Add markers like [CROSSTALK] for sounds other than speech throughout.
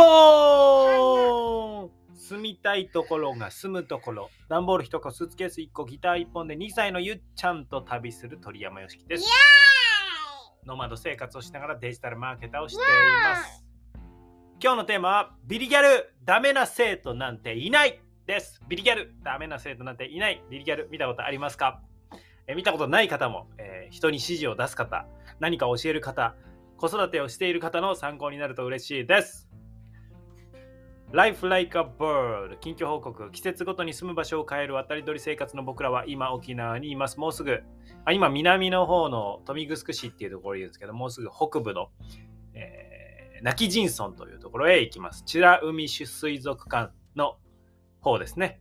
ドーン住みたいところが住むところ。段ボール1個、スーツケース1個、ギター1本で2歳のゆっちゃんと旅する鳥山よしきです。ノマド生活をしながらデジタルマーケターをしています。今日のテーマはビリギャルダメな生徒なんていないです。ビリギャルダメな生徒なんていない。ビリギャル見たことありますか？えー見たことない方も、えー人に指示を出す方、何か教える方、子育てをしている方の参考になると嬉しいです。Life Like a Bird. 近況報告。季節ごとに住む場所を変える渡り鳥生活の僕らは今沖縄にいます。もうすぐ。あ今南の方の豊見城市っていうところにいるんですけどもうすぐ北部の、えー、泣き人村というところへ行きます。美ら海水族館の方ですね、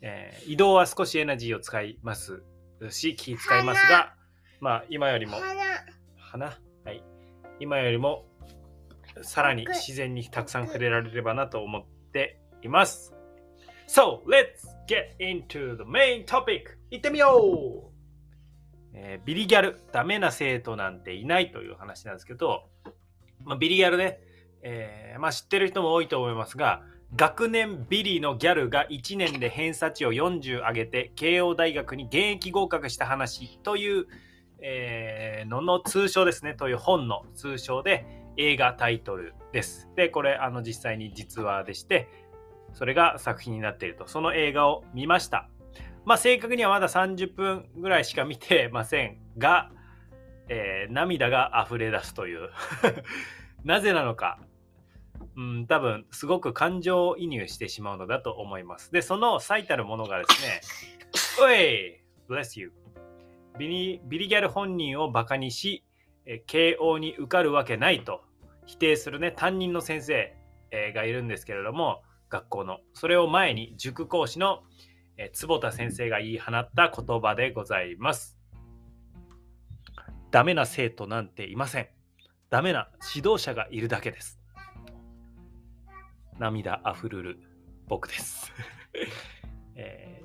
えー移動は少しエナジーを使いますし気使いますがまあ今よりも花？はい。今よりもさらに自然にたくさん触れられればなと思っています。So, let's get into the main topic! 行ってみよう、えービリギャル、ダメな生徒なんていないという話なんですけど、まあ、ビリギャルね、えーまあ、知ってる人も多いと思いますが、学年ビリのギャルが1年で偏差値を40上げて慶応大学に現役合格した話という、えーのの通称ですねという本の通称で映画タイトルです。でこれあの実際に実話でしてそれが作品になっているとその映画を見ました。まあ正確にはまだ30分ぐらいしか見てませんが、えー涙が溢れ出すという [LAUGHS] なぜなのかうん、多分すごく感情移入してしまうのだと思います。で、その最たるものがですね、[LAUGHS] おい !Bless you! ビリビリギャル本人をバカにし、え慶応に受かるわけないと否定するね、担任の先生、えがいるんですけれども、学校の。それを前に塾講師の、え坪田先生が言い放った言葉でございます。ダメな生徒なんていません。ダメな指導者がいるだけです。涙あふるる僕です。[LAUGHS] えー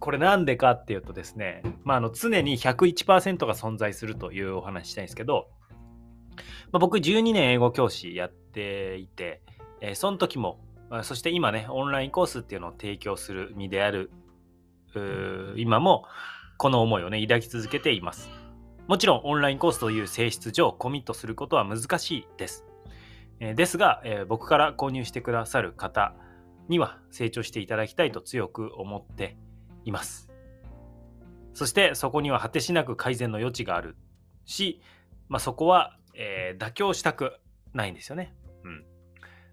これなんでかっていうとですね、まあ、あの常に101%が存在するというお話したいんですけど、まあ、僕12年英語教師やっていて、えーその時も、そして今ね、オンラインコースっていうのを提供する身である、今もこの思いをね、抱き続けています。もちろんオンラインコースという性質上コミットすることは難しいです。えですが、えー僕から購入してくださる方には成長していただきたいと強く思っています。そしてそこには果てしなく改善の余地があるし、まあ、そこは、えー妥協したくないんですよね。うん、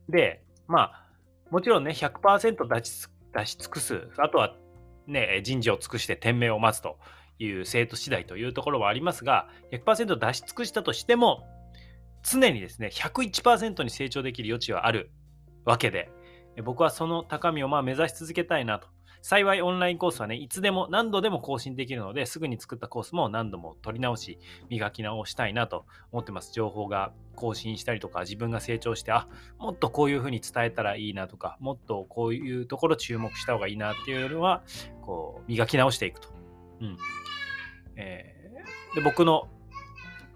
で、まあ、もちろんね、100%出し出し尽くす、あとはね、人事を尽くして天命を待つという生徒次第というところはありますが、100%出し尽くしたとしても、常にですね、101%に成長できる余地はあるわけで、僕はその高みをまあ目指し続けたいなと。幸いオンラインコースはね、いつでも何度でも更新できるので、すぐに作ったコースも何度も取り直し、磨き直したいなと思ってます。情報が更新したりとか、自分が成長して、あ、もっとこういうふうに伝えたらいいなとか、もっとこういうところ注目した方がいいなっていうのは、こう、磨き直していくと。うん。えーで、僕の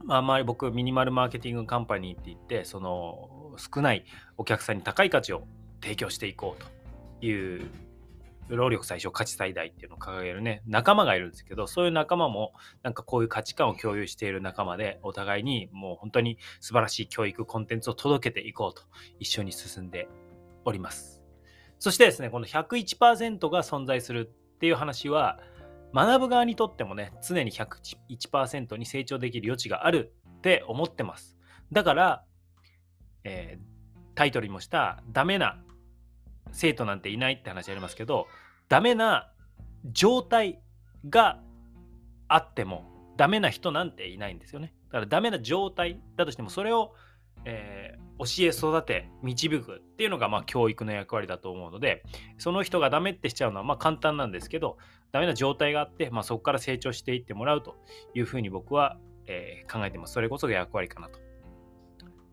まあ、あまり僕ミニマルマーケティングカンパニーって言ってその少ないお客さんに高い価値を提供していこうという労力最小価値最大っていうのを掲げるね仲間がいるんですけどそういう仲間もなんかこういう価値観を共有している仲間でお互いにもう本当に素晴らしい教育コンテンツを届けていこうと一緒に進んでおりますそしてですねこの101%が存在するっていう話は学ぶ側にとってもね、常に101%に成長できる余地があるって思ってます。だから、えータイトルにもしたダメな生徒なんていないって話ありますけど、ダメな状態があっても、ダメな人なんていないんですよね。だからダメな状態だとしても、それを、えー教え育て導くっていうのがまあ教育の役割だと思うのでその人がダメってしちゃうのはまあ簡単なんですけどダメな状態があって、まあ、そこから成長していってもらうというふうに僕は、えー考えてます。それこそが役割かなと。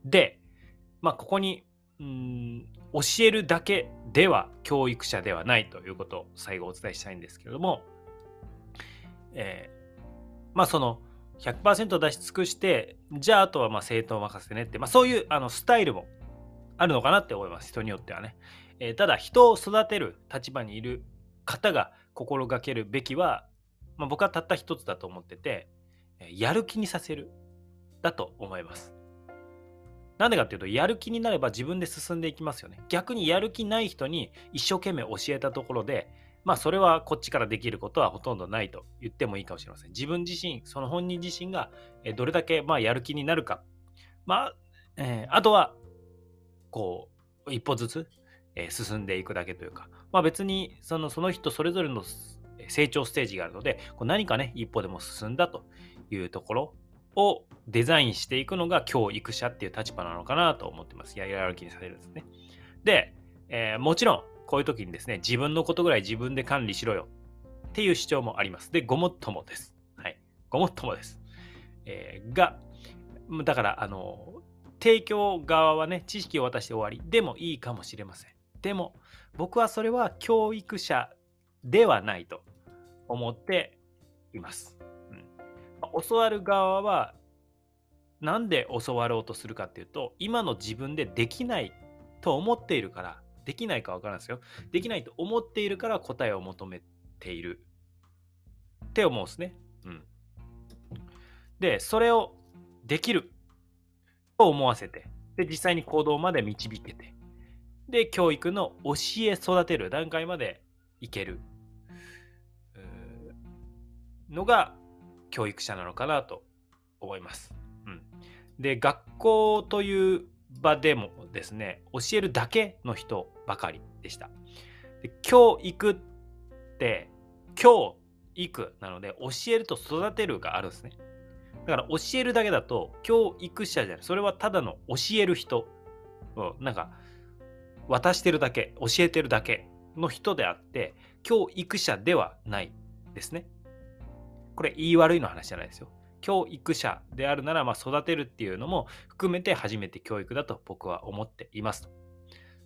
で、まあ、ここにうん教えるだけでは教育者ではないということを最後お伝えしたいんですけれども、えーまあその100%出し尽くしてじゃああとはまあ正当任せねって、まあ、そういうあのスタイルもあるのかなって思います。人によってはね。えー、ただ、人を育てる立場にいる方が心がけるべきは、まあ、僕はたった一つだと思ってて、やる気にさせる。だと思います。なんでかっていうと、やる気になれば自分で進んでいきますよね。逆にやる気ない人に一生懸命教えたところで、まあそれはこっちからできることはほとんどないと言ってもいいかもしれません。自分自身、その本人自身がどれだけまあやる気になるか。まあ、えー、あとは、こう、一歩ずつ、え進んでいくだけというか、まあ別にそのその人それぞれの成長ステージがあるので、こう何かね、一歩でも進んだというところをデザインしていくのが教育者っていう立場なのかなと思ってます。ややる気にさせるんですね。で、えー、もちろん、こういう時にですね、自分のことぐらい自分で管理しろよっていう主張もあります。で、ごもっともです。はい。ごもっともです。えー、が、だから、あの、提供側はね、知識を渡して終わりでもいいかもしれません。でも、僕はそれは教育者ではないと思っています。教わる側はなんで教わろうとするかっていうと今の自分でできないと思っているからできないか分からんですよ。できないと思っているから答えを求めている。って思うんですね。うん、でそれをできる。と思わせて。で実際に行動まで導けて。で教育の教え育てる段階までいける。のが教育者なのかなと思います。うん、で学校という場でもですね教えるだけの人ばかりでした。で教育って教育なので教えると育てるがあるんですね。だから教えるだけだと教育者じゃないそれはただの教える人、うん、なんか渡してるだけ教えてるだけの人であって教育者ではないですね。これ言い悪いの話じゃないですよ。教育者であるなら、ま、育てるっていうのも含めて初めて教育だと僕は思っていますと。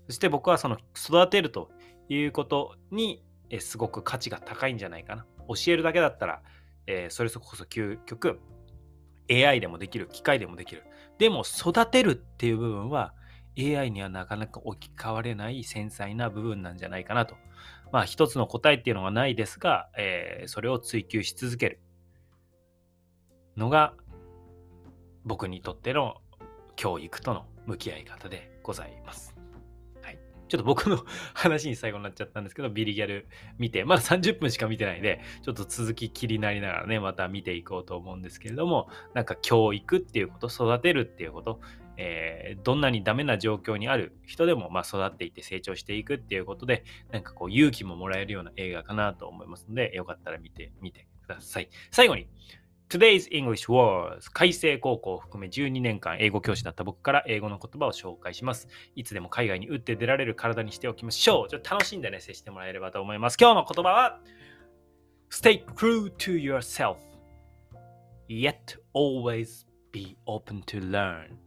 そして僕はその育てるということにすごく価値が高いんじゃないかな。教えるだけだったら、えー、それこそ究極 AI でもできる、機械でもできる。でも育てるっていう部分は AI にはなかなか置き換われない繊細な部分なんじゃないかなとまあ一つの答えっていうのはないですが、えー、それを追求し続けるのが僕にとっての教育との向き合い方でございます。はい。ちょっと僕の話に最後になっちゃったんですけど、ビリギャル見て、まだ30分しか見てないんで、ちょっと続き気になりながらね、また見ていこうと思うんですけれども、なんか教育っていうこと、育てるっていうこと、えー、どんなにダメな状況にある人でも、まあ、育っていって成長していくっていうことで、なんかこう勇気ももらえるような映画かなと思いますので、よかったら見てみてください。最後に、Today's English Wars 改正高校を含め12年間英語教師だった僕から英語の言葉を紹介します。いつでも海外に打って出られる体にしておきましょう。ちょっと楽しんでね、接してもらえればと思います。今日の言葉は Stay true to yourself yet always be open to learn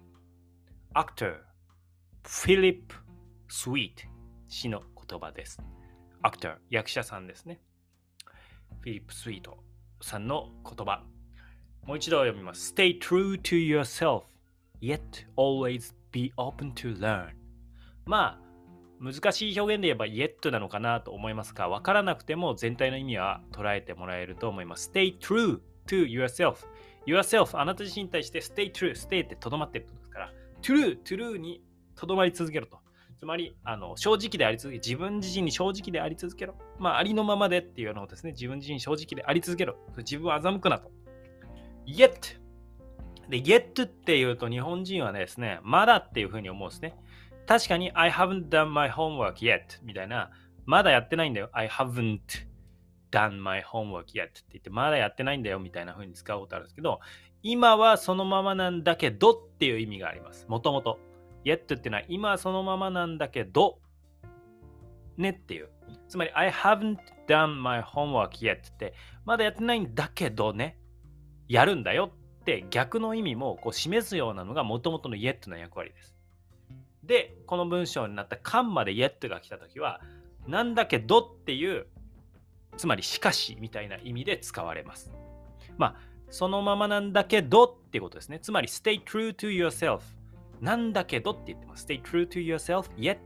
actor フィリップ・スウィート氏の言葉です。actor 役者さんですね。フィリップ・スウィートさんの言葉。もう一度読みます。Stay true to yourself, yet always be open to learn. まあ、難しい表現で言えば yet なのかなと思いますが、わからなくても全体の意味は捉えてもらえると思います。Stay true to yourself. yourself あなた自身に対して stay true, stay ってとどまってることですから、true, true にとどまり続けろと。つまり、あの正直であり続け、自分自身に正直であり続けろ。まあ、ありのままでっていうのをですね、自分自身に正直であり続けろ。自分を欺くなと。yet。で、yet っていうと日本人はですね、まだっていうふうに思うんですね。確かに、I haven't done my homework yet みたいな、まだやってないんだよ。I haven't done my homework yet って言って、まだやってないんだよみたいな風に使うことあるんですけど、今はそのままなんだけどっていう意味があります。もともと。yet っていうのは今そのままなんだけど、ねっていう。つまり、I haven't done my homework yet って、まだやってないんだけどね、やるんだよって逆の意味もこう示すようなのがもともとの yet の役割です。で、この文章になった can まで yet が来たときは、なんだけどっていう、つまりしかしみたいな意味で使われます。まあ、そのままなんだけどっていうことですね。つまり stay true to yourself なんだけどって言ってます。Stay true to yourself, yet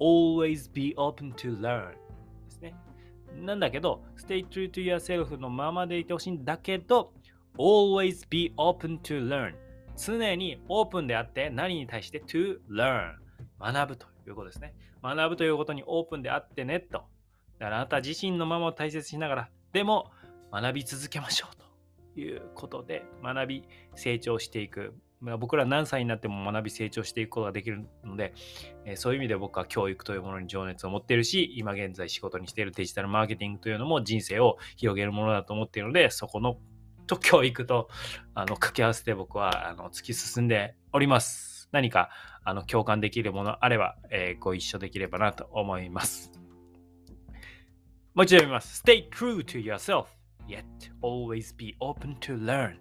always be open to learn. ですね。なんだけど、Stay true to yourself のままでいてほしいんだけど、always be open to learn. 常にオープンであって何に対して？to learn. 学ぶということですね。学ぶということにオープンであってねと。だからあなた自身のままを大切にしながら、でも学び続けましょうということで、学び、成長していく。僕ら何歳になっても学び成長していくことができるので、えそういう意味で僕は教育というものに情熱を持っているし、今現在仕事にしているデジタルマーケティングというのも人生を広げるものだと思っているので、そこのと教育とあの掛け合わせて僕はあの突き進んでおります。何かあの共感できるものあれば、えー、ご一緒できればなと思います。もう一度読みます。Stay true to yourself, yet always be open to learn.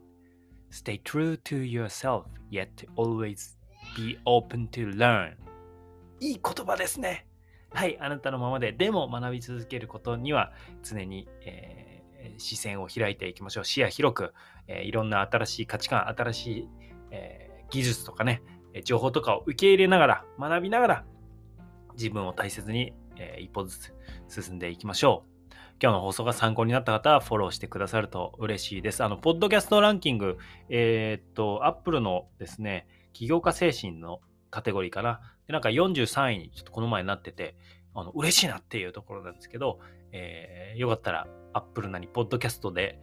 Stay true to yourself, yet always be open to learn. いい言葉ですね。はい、あなたのままで、でも学び続けることには常に、えー、視線を開いていきましょう。視野広く、えー、いろんな新しい価値観、新しい、えー、技術とかね、情報とかを受け入れながら、学びながら、自分を大切に、えー、一歩ずつ進んでいきましょう。今日の放送が参考になった方はフォローしてくださると嬉しいです。あの、ポッドキャストランキング、えー、っと、アップルのですね、起業家精神のカテゴリーかな。でなんか43位にちょっとこの前になってて、あの嬉しいなっていうところなんですけど、えー、よかったらアップルなり、ポッドキャストで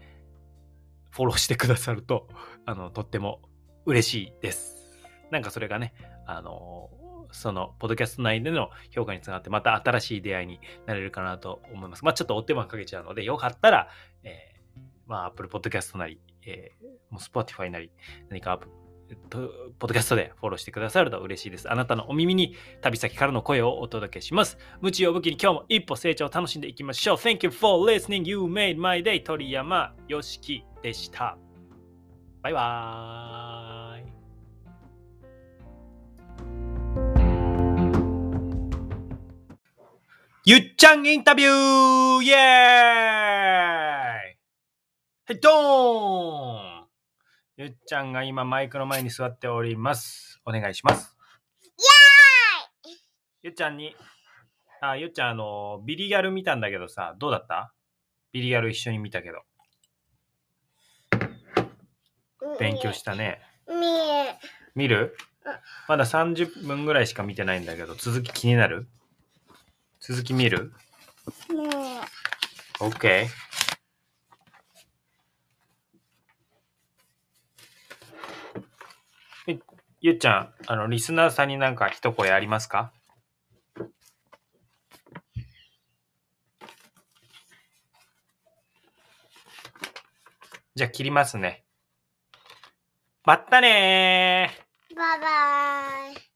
フォローしてくださると、あの、とっても嬉しいです。なんかそれがね、あのその、ポッドキャスト内での評価につながって、また新しい出会いになれるかなと思います。まあ、ちょっとお手間かけちゃうので、よかったら、えー、まあ、Apple Podcast なり、えー、もう Spotify なり、何か、ポッドキャストでフォローしてくださると嬉しいです。あなたのお耳に旅先からの声をお届けします。無知を武器に今日も一歩成長を楽しんでいきましょう。Thank you for listening. You made my day. 鳥山よしきでした。バイバーイ。ゆっちゃんインタビューイエーイはい、ドーンゆっちゃんが今マイクの前に座っております。お願いします。イエーイゆっちゃんに、あ、ゆっちゃんあの、ビリギャル見たんだけどさ、どうだった？ビリギャル一緒に見たけど。勉強したね。見る？まだ30分ぐらいしか見てないんだけど、続き気になる？続き見る？ねえ。OK。ゆっちゃん、あの、リスナーさんになんか一声ありますか？じゃあ切りますね。まったねバイバイ。